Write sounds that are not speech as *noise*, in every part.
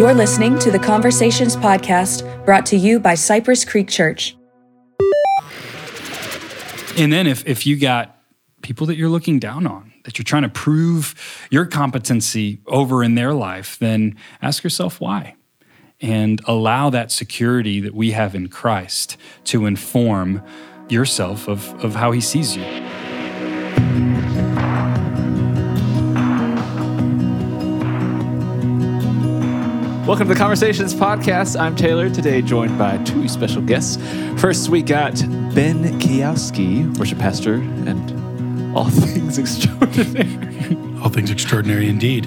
You're listening to the Conversations Podcast brought to you by Cypress Creek Church. And then if, if you got people that you're looking down on, that you're trying to prove your competency over in their life, then ask yourself why. And allow that security that we have in Christ to inform yourself of, of how he sees you. Welcome to the Conversations Podcast. I'm Taylor, today joined by two special guests. First, we got Ben Kiowski, worship pastor and all *laughs* things extraordinary. All things extraordinary indeed.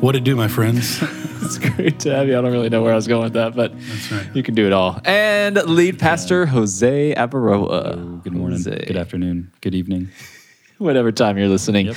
What it do, my friends? *laughs* it's great to have you. I don't really know where I was going with that, but right. you can do it all. And lead pastor Jose Avaroa. Good morning, Jose. good afternoon, good evening. *laughs* whatever time you're listening. Yep.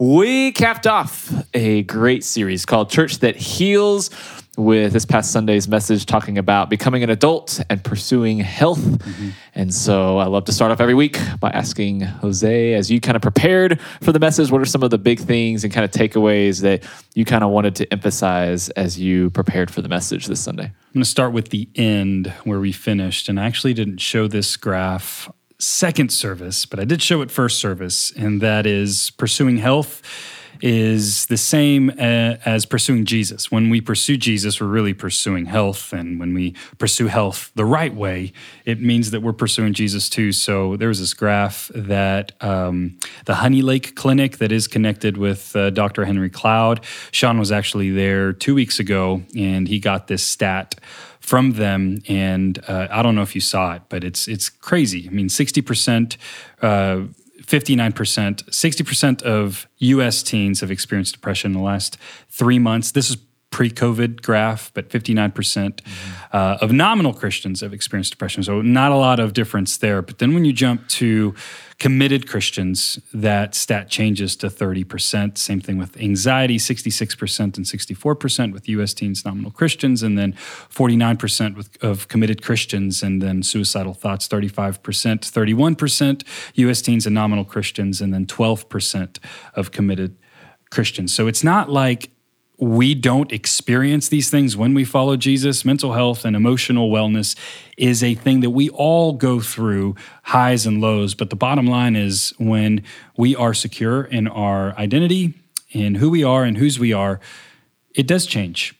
We capped off a great series called Church That Heals with this past Sunday's message talking about becoming an adult and pursuing health. Mm-hmm. And so I love to start off every week by asking Jose, as you kind of prepared for the message, what are some of the big things and kind of takeaways that you kind of wanted to emphasize as you prepared for the message this Sunday? I'm going to start with the end where we finished. And I actually didn't show this graph second service, but I did show it first service. And that is pursuing health is the same as pursuing Jesus. When we pursue Jesus, we're really pursuing health. And when we pursue health the right way, it means that we're pursuing Jesus too. So there was this graph that um, the Honey Lake Clinic that is connected with uh, Dr. Henry Cloud. Sean was actually there two weeks ago, and he got this stat from them, and uh, I don't know if you saw it, but it's it's crazy. I mean, sixty percent. Uh, 59%, 60% of US teens have experienced depression in the last three months. This is pre COVID graph, but 59% uh, of nominal Christians have experienced depression. So, not a lot of difference there. But then when you jump to committed Christians, that stat changes to 30%. Same thing with anxiety, 66% and 64% with US teens, nominal Christians, and then 49% with, of committed Christians, and then suicidal thoughts, 35%, 31% US teens and nominal Christians, and then 12% of committed Christians. So it's not like we don't experience these things when we follow Jesus. Mental health and emotional wellness is a thing that we all go through highs and lows. But the bottom line is when we are secure in our identity, in who we are and whose we are, it does change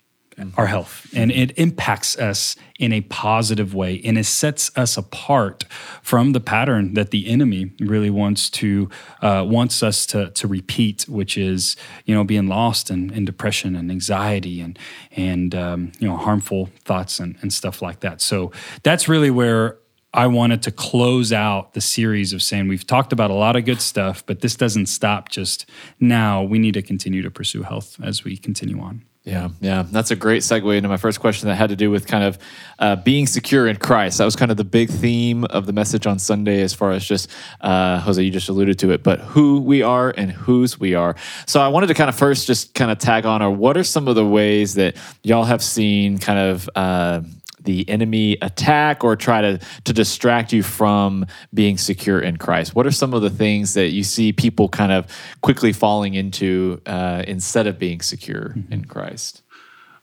our health and it impacts us in a positive way and it sets us apart from the pattern that the enemy really wants to uh, wants us to, to repeat which is you know being lost in, in depression and anxiety and and um, you know harmful thoughts and, and stuff like that so that's really where I wanted to close out the series of saying we've talked about a lot of good stuff, but this doesn't stop just now. We need to continue to pursue health as we continue on. Yeah, yeah, that's a great segue into my first question that had to do with kind of uh, being secure in Christ. That was kind of the big theme of the message on Sunday, as far as just uh, Jose, you just alluded to it, but who we are and whose we are. So I wanted to kind of first just kind of tag on, or what are some of the ways that y'all have seen kind of. Uh, the enemy attack or try to to distract you from being secure in Christ? What are some of the things that you see people kind of quickly falling into uh, instead of being secure in Christ?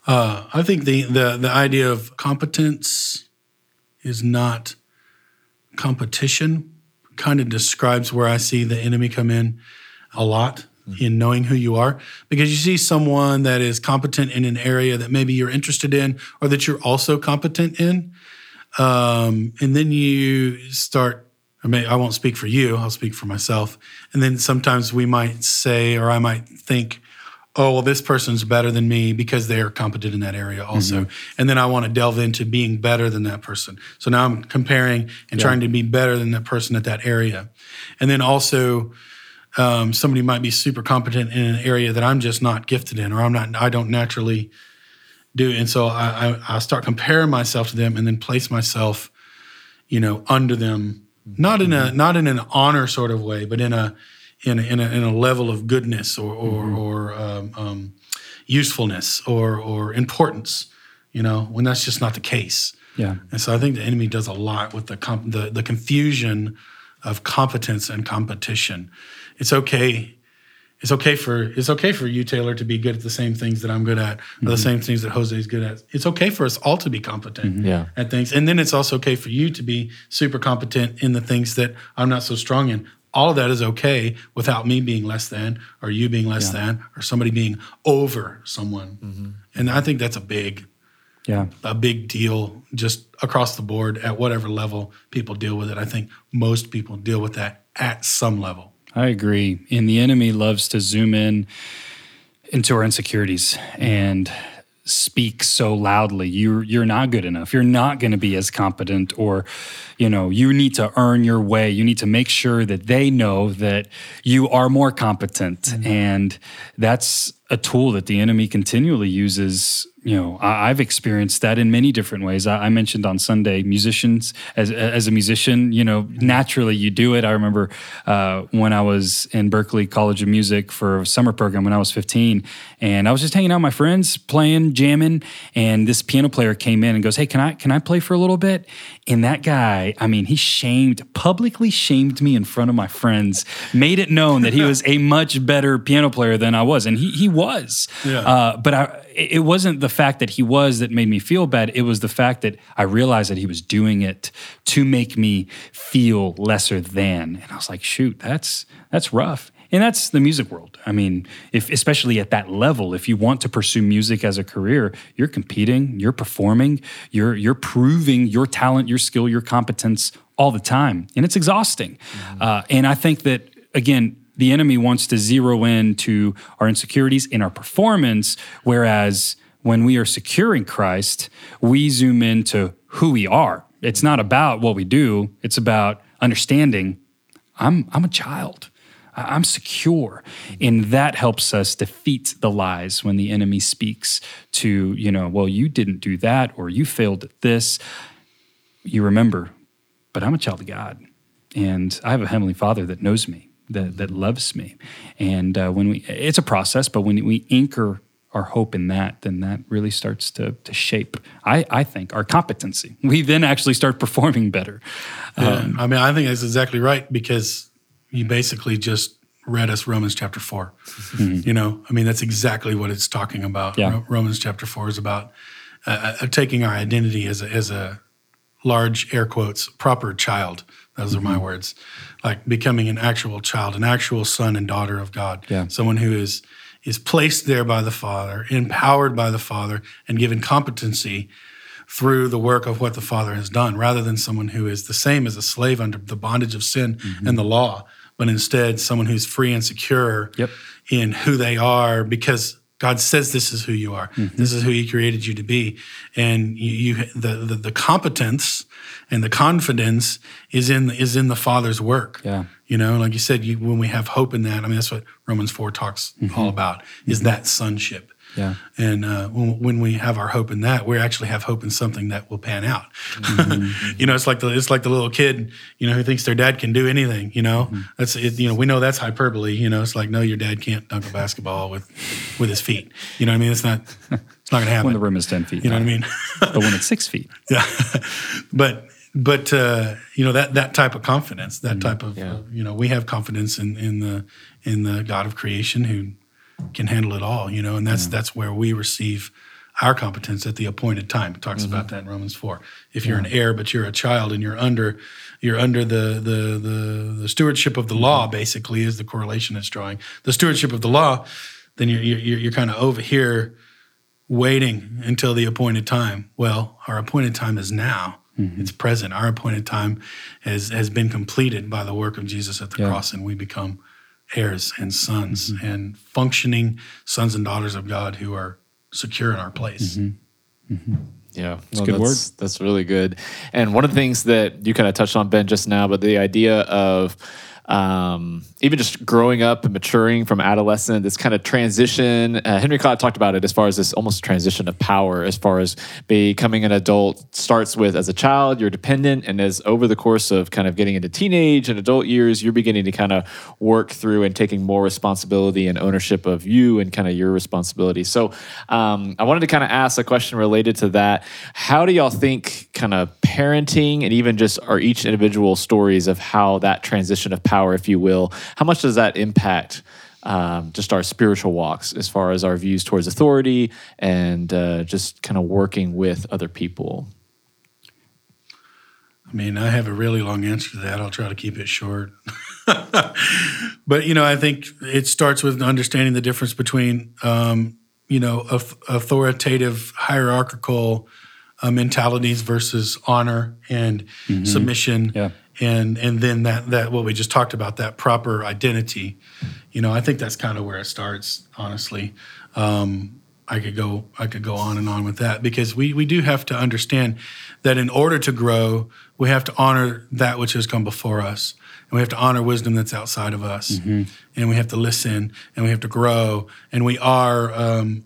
Uh, I think the, the the idea of competence is not competition. Kind of describes where I see the enemy come in a lot in knowing who you are because you see someone that is competent in an area that maybe you're interested in or that you're also competent in um, and then you start I mean, I won't speak for you. I'll speak for myself. And then sometimes we might say, or I might think, oh, well, this person's better than me because they are competent in that area also. And then I want to delve into being better than that person. So now I'm comparing and trying to be better than that person at that area. And then also, um, somebody might be super competent in an area that I'm just not gifted in, or I'm not, I don't naturally do. And so I, I, I start comparing myself to them and then place myself, you know, under them, not in a, not in an honor sort of way, but in a, in a, in a, in a level of goodness or, or, or um, um, usefulness or, or importance, you know, when that's just not the case. Yeah. And so I think the enemy does a lot with the comp- the, the confusion of competence and competition. It's okay it's okay for it's okay for you Taylor to be good at the same things that I'm good at, or the mm-hmm. same things that Jose is good at. It's okay for us all to be competent mm-hmm. Yeah. at things, and then it's also okay for you to be super competent in the things that I'm not so strong in. All of that is okay without me being less than, or you being less than, or somebody being over someone. Mm-hmm. And I think that's a big Yeah. a big deal just across the board at whatever level people deal with it. I think most people deal with that at some level. I agree. And the enemy loves to zoom in into our insecurities and speak so loudly. You're you're not good enough. You're not going to be as competent or you know, you need to earn your way. You need to make sure that they know that you are more competent. Mm-hmm. And that's a tool that the enemy continually uses you know I, i've experienced that in many different ways. I, I mentioned on sunday musicians as, as a musician you know naturally you do it. I remember uh, when i was in Berklee college of music for a summer program when i was 15 and i was just hanging out with my friends playing jamming and this piano player came in and goes hey can i can i play for a little bit? And that guy i mean he shamed publicly shamed me in front of my friends *laughs* made it known that he was a much better piano player than i was and he, he was. Yeah. uh, but I, it wasn't the fact that he was that made me feel bad. It was the fact that I realized that he was doing it to make me feel lesser than. And I was like, shoot, that's that's rough. And that's the music world. I mean, if especially at that level, if you want to pursue music as a career, you're competing, you're performing, you're you're proving your talent, your skill, your competence all the time, and it's exhausting. Uh, and I think that again, the enemy wants to zero in to our insecurities in our performance, whereas when we are secure in Christ, we zoom into who we are. It's not about what we do, it's about understanding I'm, I'm a child. I'm secure. And that helps us defeat the lies when the enemy speaks to, you know, well, you didn't do that or you failed at this. You remember, but I'm a child of God. And I have a heavenly father that knows me, that, that loves me. And uh, when we, it's a process, but when we anchor our hope in that, then that really starts to, to shape, I, I think, our competency. We then actually start performing better. Yeah. I mean, I think that's exactly right because you basically just read us Romans chapter 4. You know, I mean, that's exactly what it's talking about. Yeah. Ro- Romans chapter 4 is about uh, uh, taking our identity as a, as a large air quotes proper child. Those are my mm-hmm. words. Like becoming an actual child, an actual son and daughter of God. Yeah. Someone who is is placed there by the Father, empowered by the Father, and given competency through the work of what the Father has done, rather than someone who is the same as a slave under the bondage of sin mm-hmm. and the law, but instead someone who's free and secure Yep. in who they are because God says this is who you are. Mm-hmm. This is who He created you to be, and you, you the, the the competence and the confidence is in is in the Father's work. Yeah. You know, like you said, you, when we have hope in that, I mean, that's what Romans 4 talks mm-hmm. all about is that sonship. Yeah. And uh, when, when we have our hope in that, we actually have hope in something that will pan out. *laughs* you know, it's like the it's like the little kid, you know, who thinks their dad can do anything. You know, that's it, you know we know that's hyperbole. You know, it's like no, your dad can't dunk a basketball with with his feet. You know what I mean? It's not it's not going to happen. When the rim is 10 feet. you know what I mean? but when it's six feet. *laughs* yeah but but uh, you know that that type of confidence that type of Yeah. uh, you know we have confidence in in the in the god of creation who can handle it all you know and that's mm. that's where we receive our competence at the appointed time it talks mm-hmm. about that in romans 4 if you're an heir but you're a child and you're under you're under the the the, the stewardship of the law mm-hmm. basically is the correlation it's drawing the stewardship of the law then you're you're, you're kind of over here waiting until the appointed time. Well, our appointed time is now. Mm-hmm. It's present. Our appointed time has has been completed by the work of Jesus at the Yeah. cross, and we become heirs and sons mm-hmm. and functioning sons and daughters of God who are secure in our place. Mm-hmm. Mm-hmm. Yeah, a good that's, That's really good. And one of the things that you kind of touched on, Ben, just now, but the idea of um, even just growing up and maturing from adolescent, this kind of transition. Uh, Henry Cloud talked about it as far as this almost transition of power, as far as becoming an adult starts with as a child, you're dependent, and as over the course of kind of getting into teenage and adult years, you're beginning to kind of work through and taking more responsibility and ownership of you and kind of your responsibility. So um, I wanted to kind of ask a question related to that. How do y'all think kind of parenting and even just are each individual stories of how that transition of power, if you will, how much does that impact um, just our spiritual walks as far as our views towards authority and uh, just kind of working with other people? I mean, I have a really long answer to that. I'll try to keep it short. *laughs* but, you know, I think it starts with understanding the difference between, um, you know, authoritative, hierarchical uh, mentalities versus honor and mm-hmm. submission. Yeah. And, and then that, that, what we just talked about, that proper identity. You know, I think that's kind of where it starts, honestly. Um, I could go I could go on and on with that because we we do have to understand that in order to grow, we have to honor that which has come before us. And we have to honor wisdom that's outside of us. Mm-hmm. And we have to listen and we have to grow. And we are um,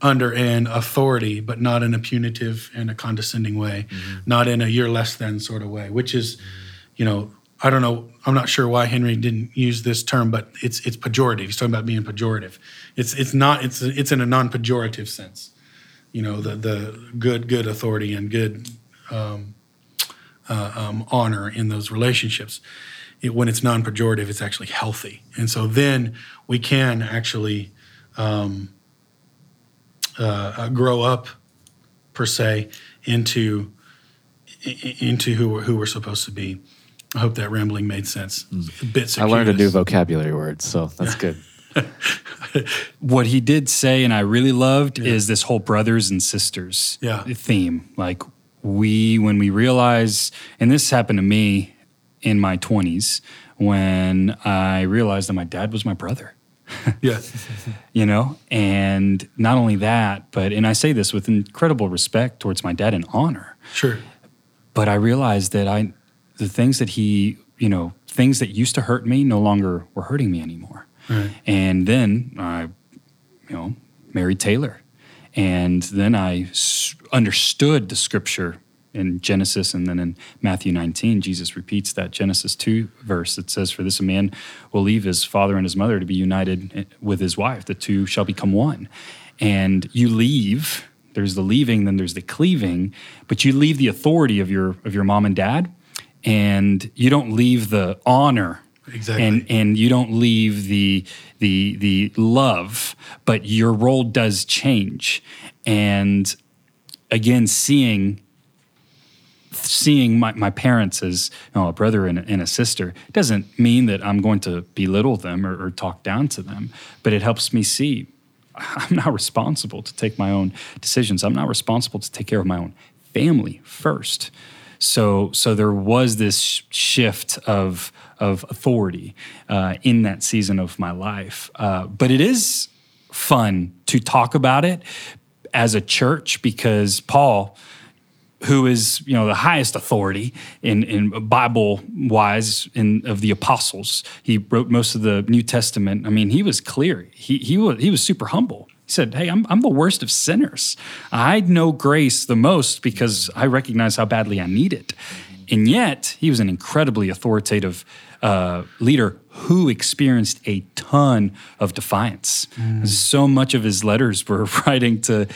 under an authority, but not in a punitive and a condescending way, mm-hmm. not in a you're less than sort of way, which is, you know, I don't know. I'm not sure why Henry didn't use this term, but it's it's pejorative. He's talking about being pejorative. It's it's not. It's it's in a non-pejorative sense. You know, the the good good authority and good um, uh, um, honor in those relationships. It, when it's non-pejorative, it's actually healthy, and so then we can actually um, uh, uh grow up, per se, into into who who we're supposed to be. I hope that rambling made sense. Mm. I learned a new vocabulary word, so that's *laughs* good. what he did say, and I really loved, yeah. is this whole brothers and sisters yeah. theme. Like we, when we realize, and this happened to me in my 20s when I realized that my dad was my brother. *laughs* yeah. you know, and not only that, but, and I say this with incredible respect towards my dad and honor. Sure. But I realized that I, the things that he, you know, things that used to hurt me no longer were hurting me anymore. Right. And then I, you know, married Taylor. And then I s- understood the scripture in Genesis and then in Matthew 19, Jesus repeats that Genesis 2 verse that says, For this a man will leave his father and his mother to be united eh, with his wife. The two shall become one. And you leave, there's the leaving, then there's the cleaving, but you leave the authority of your of your mom and dad and you don't leave the honor exactly and and you don't leave the the the love but your role does change and again seeing seeing my, my parents as you know, a brother and a, and a sister doesn't mean that I'm going to belittle them or, or talk down to them, but it helps me see I'm not responsible to take my own decisions. I'm not responsible to take care of my own family first. So so there was this shift of of authority uh, in that season of my life. Uh, but it is fun to talk about it as a church because Paul who is you know the highest authority in, in Bible wise in of the apostles. He wrote most of the New Testament. I mean, he was clear. He he was he was super humble. He said, Hey, I'm, I'm the worst of sinners. I know grace the most because I recognize how badly I need it. And yet, he was an incredibly authoritative uh, leader who experienced a ton of defiance. Mm. So much of his letters were *laughs* writing to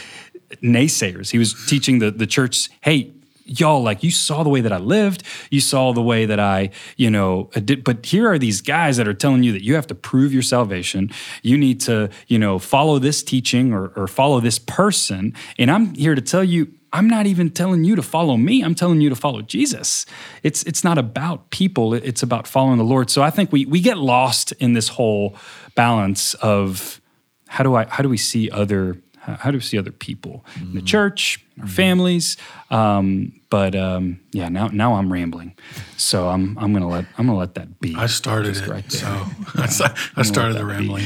naysayers. He was teaching the, the church, hey, y'all like you saw the way that i lived. You saw the way that i you know uh, did but here are these guys that are telling you that you have to prove your salvation. You need to you know follow this teaching or, or follow this person. And i'm here to tell you i'm not even telling you to follow me. I'm telling you to follow jesus. It's it's not about people. It's about following the lord. So i think we we get lost in this whole balance of how do i how do we see other how do we see other people mm-hmm. in the church, our mm-hmm. families? Um, but um, yeah, now now I'm rambling, so I'm I'm gonna let I'm gonna let that be. I started it, right so *laughs* I started the rambling.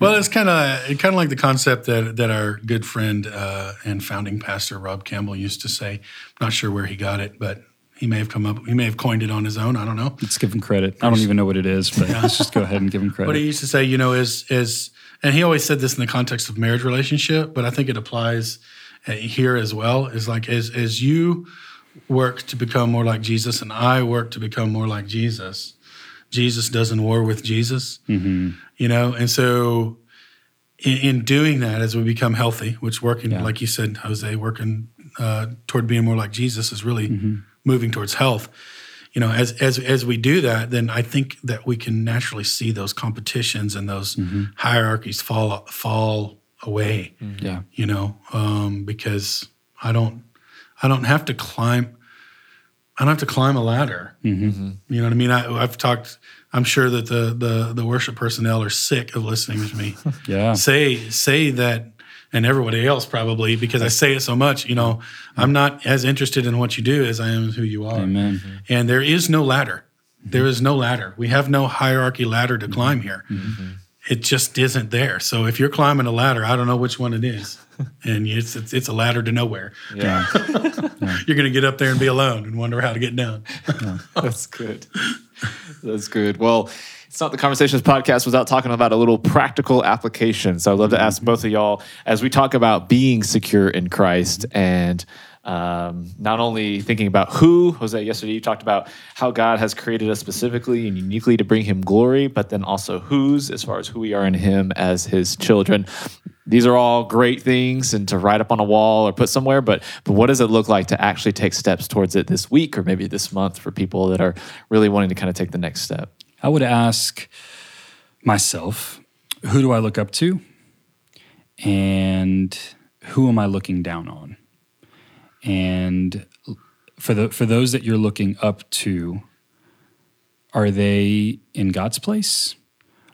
well, it's kind of kind of like the concept that that our good friend uh, and founding pastor Rob Campbell used to say. I'm not sure where he got it, but he may have come up, he may have coined it on his own. I don't know. Let's give him credit. I don't even know what it is, but yeah. let's just go ahead and give him *laughs* credit. What he used to say, you know, is is and he always said this in the context of marriage relationship, but I think it applies uh, here as well. Is like as as you work to become more like Jesus, and I work to become more like Jesus. Jesus doesn't war with Jesus, mm-hmm. you know, and so in, in, doing that, as we become healthy, which working, yeah. like you said, Jose, working uh, toward being more like Jesus is really mm-hmm. moving towards health you know, as as as we do that, then I think that we can naturally see those competitions and those hierarchies fall fall away. Yeah. You know, um, because I don't I don't have to climb. I don't have to climb a ladder. Mm-hmm. You know what I mean? I, I've talked. I'm sure that the the the worship personnel are sick of listening to me *laughs* Yeah. say say that, and everybody else probably because I say it so much. You know, I'm not as interested in what you do as I am who you are. Amen. And there is no ladder. There is no ladder. We have no hierarchy ladder to climb here. It just isn't there. So if you're climbing a ladder, I don't know which one it is. *laughs* And it's, it's it's a ladder to nowhere. Yeah, *laughs* You're going to get up there and be alone and wonder how to get down. *laughs* that's good. That's good. Well, it's not the Conversations podcast without talking about a little practical application. So I'd love to ask both of y'all as we talk about being secure in Christ and um, not only thinking about who, Jose, yesterday you talked about how God has created us specifically and uniquely to bring him glory, but then also whose, as far as who we are in him as his children. These are all great things and to write up on a wall or put somewhere, but but what does it look like to actually take steps towards it this week or maybe this month for people that are really wanting to kind of take the next step? I would ask myself, who do I look up to? And who am I looking down on? And for the for those that you're looking up to, are they in God's place?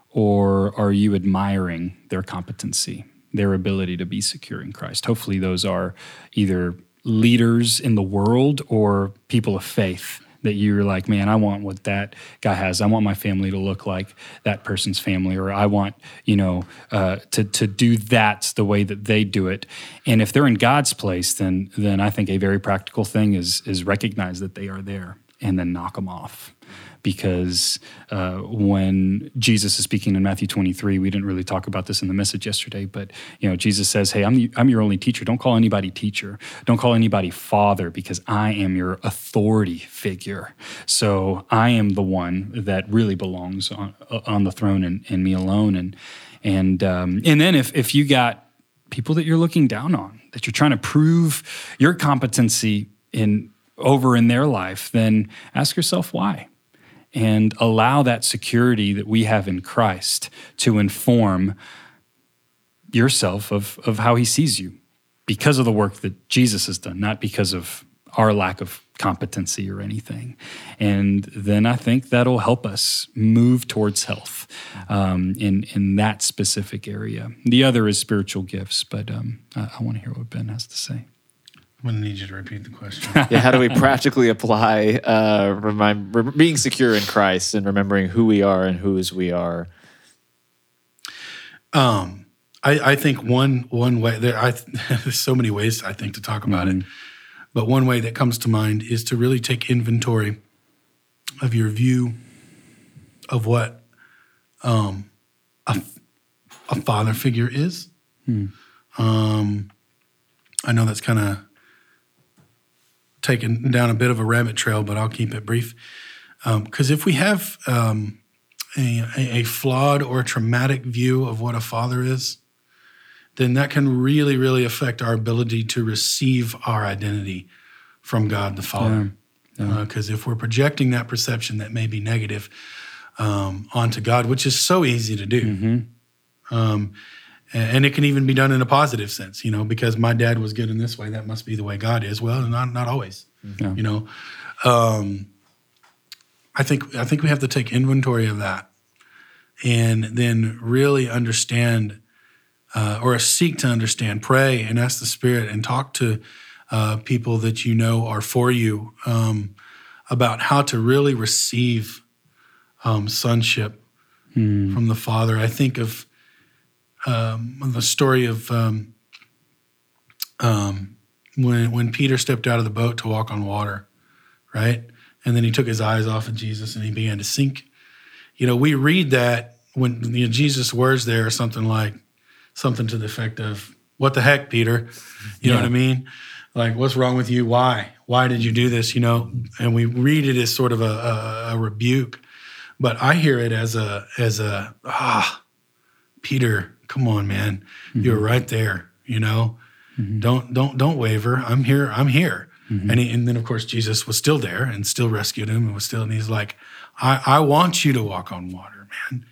Or are you admiring their competency, their ability to be secure in Christ? Hopefully those are either leaders in the world or people of faith that you're like, man, I want what that guy has. I want my family to look like that person's family, or I want, you know, uh, to to do that the way that they do it. And if they're in God's place, then then I think a very practical thing is is recognize that they are there and then knock them off. Because uh, when Jesus is speaking in Matthew 23, we didn't really talk about this in the message yesterday, but you know, Jesus says, "Hey, I'm the, I'm your only teacher. Don't call anybody teacher. Don't call anybody father, because I am your authority figure. So I am the one that really belongs on on the throne, and, and me alone. And and um, and then if if you got people that you're looking down on, that you're trying to prove your competency in over in their life, then ask yourself why and allow that security that we have in Christ to inform yourself of, of how he sees you because of the work that Jesus has done, not because of our lack of competency or anything. And then I think that'll help us move towards health um, in, in that specific area. The other is spiritual gifts, but um, I, I want to hear what Ben has to say. I'm going to need you to repeat the question. *laughs* yeah, how do we practically apply uh, remind, re- being secure in Christ and remembering who we are and whose we are? Um, I, I think one one way there, I *laughs* there's so many ways I think to talk about it, but one way that comes to mind is to really take inventory of your view of what um, a, a father figure is. Um, I know that's kind of taken down a bit of a rabbit trail, but I'll keep it brief. Because if we have um, a, a, flawed or traumatic view of what a father is, then that can really, really affect our ability to receive our identity from God the Father. Because if we're projecting that perception that may be negative um, onto God, which is so easy to do, um, and it can even be done in a positive sense, you know, because my dad was good in this way, that must be the way God is. Well, not not always, Yeah. you know. Um, I think I think we have to take inventory of that, and then really understand, uh, or seek to understand, pray and ask the Spirit, and talk to uh, people that you know are for you um, about how to really receive um, sonship from the Father. I think of um, the story of um, um, when when Peter stepped out of the boat to walk on water, right? And then he took his eyes off of Jesus and he began to sink. You know, we read that when you know, Jesus' words there are something like something to the effect of, "What the heck, Peter?" You know what I mean? Like, what's wrong with you? Why? Why did you do this? You know, and we read it as sort of a, a, a rebuke, but I hear it as a as a ah, Peter, come on, man, mm-hmm. you're right there. You know, mm-hmm. don't don't don't waver. I'm here. I'm here. Mm-hmm. And, he, and then, of course, Jesus was still there and still rescued him and was still, and he's like, I, I want you to walk on water, man.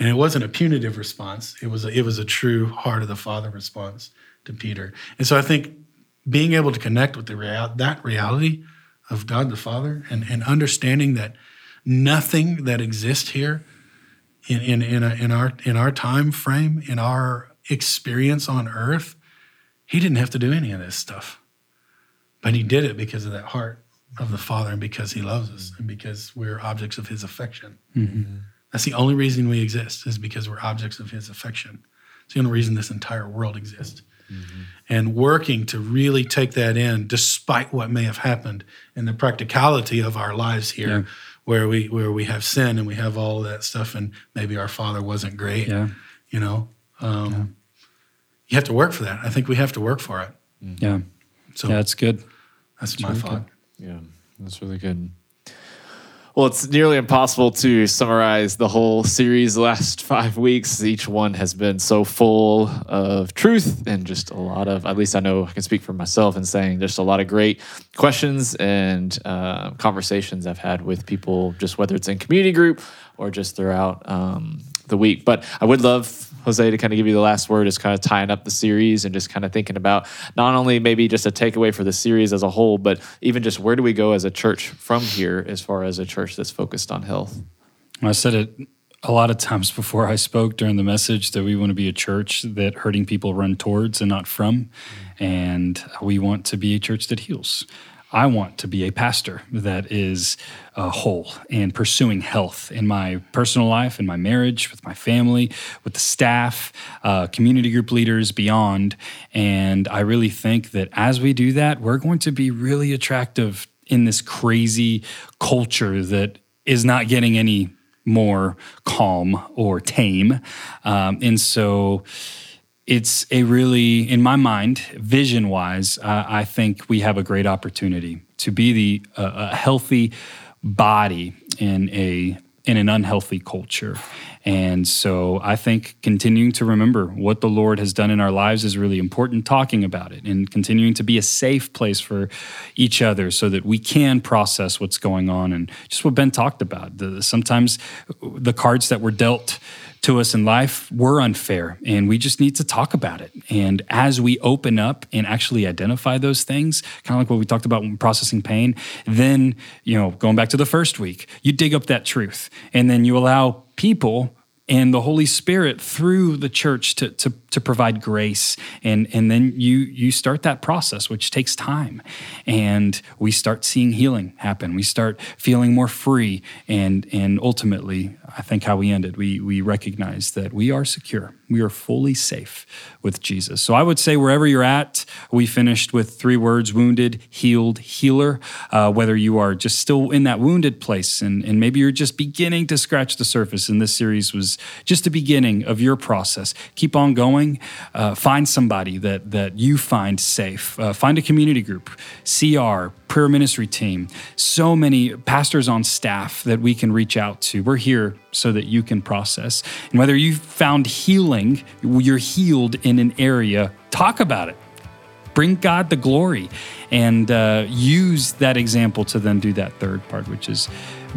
And it wasn't a punitive response. It was a, it was a true heart of the Father response to Peter. And so I think being able to connect with the real, that reality of God the Father and, and understanding that nothing that exists here in, in, in, a, in, our, in our time frame, in our experience on earth, he didn't have to do any of this stuff. But he did it because of that heart of the Father and because he loves us and because we're objects of his affection. Mm-hmm. That's the only reason we exist, is because we're objects of his affection. It's the only reason this entire world exists. Mm-hmm. And working to really take that in, despite what may have happened in the practicality of our lives here, yeah. Where we where we have sin and we have all that stuff, and maybe our father wasn't great. Yeah. You know, um, yeah. you have to work for that. I think we have to work for it. Mm-hmm. Yeah. So yeah, that's good. That's, that's my really thought. Good. Yeah, that's really good. Well, it's nearly impossible to summarize the whole series the last *laughs* five weeks. Each one has been so full of truth and just a lot of, at least I know I can speak for myself in saying just a lot of great questions and uh, conversations I've had with people, just whether it's in community group or just throughout um, the week. But I would love Jose, to kind of give you the last word, is kind of tying up the series and just kind of thinking about not only maybe just a takeaway for the series as a whole, but even just where do we go as a church from here as far as a church that's focused on health? I said it a lot of times before I spoke during the message that we want to be a church that hurting people run towards and not from. Mm. And we want to be a church that heals. I want to be a pastor that is uh, whole and pursuing health in my personal life, in my marriage, with my family, with the staff, uh, community group leaders, beyond. And I really think that as we do that, we're going to be really attractive in this crazy culture that is not getting any more calm or tame. Um, and so, it's a really, in my mind, vision wise, uh, I think we have a great opportunity to be the uh, a healthy body in a in an unhealthy culture. And so I think continuing to remember what the Lord has done in our lives is really important, talking about it and continuing to be a safe place for each other so that we can process what's going on. And just what Ben talked about, the, sometimes the cards that were dealt to us in life were unfair and we just need to talk about it. And as we open up and actually identify those things kind of like what we talked about when processing pain then you know going back to the first week you dig up that truth and then you allow people and the Holy Spirit through the church to, to, to provide grace. And, and then you, you start that process, which takes time. And we start seeing healing happen. We start feeling more free. And, and ultimately, I think how we ended, we, we recognize that we are secure. We are fully safe with Jesus. So I would say wherever you're at, we finished with three words wounded, healed, healer. Uh, whether you are just still in that wounded place and, and maybe you're just beginning to scratch the surface, and this series was just the beginning of your process. Keep on going. Uh, find somebody that, that you find safe. Uh, find a community group, CR, prayer ministry team, so many pastors on staff that we can reach out to. We're here so that you can process. And whether you found healing, you're healed in an area, talk about it. Bring God the glory and uh, use that example to then do that third part, which is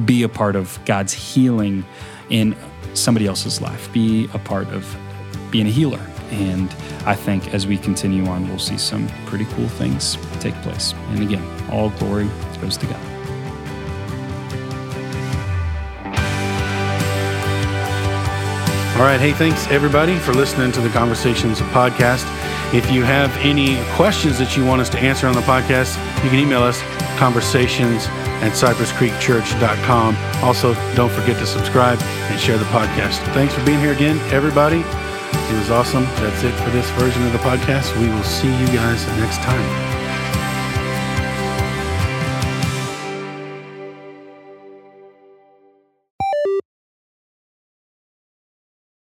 be a part of God's healing in somebody else's life, be a part of being a healer. And I think as we continue on, we'll see some pretty cool things take place. And again, all glory goes to God. All right. Hey, thanks everybody for listening to the Conversations podcast. If you have any questions that you want us to answer on the podcast, you can email us conversations at cypresscreekchurch.com. Also, don't forget to subscribe and share the podcast. Thanks for being here again, everybody. It was awesome. That's it for this version of the podcast. We will see you guys next time.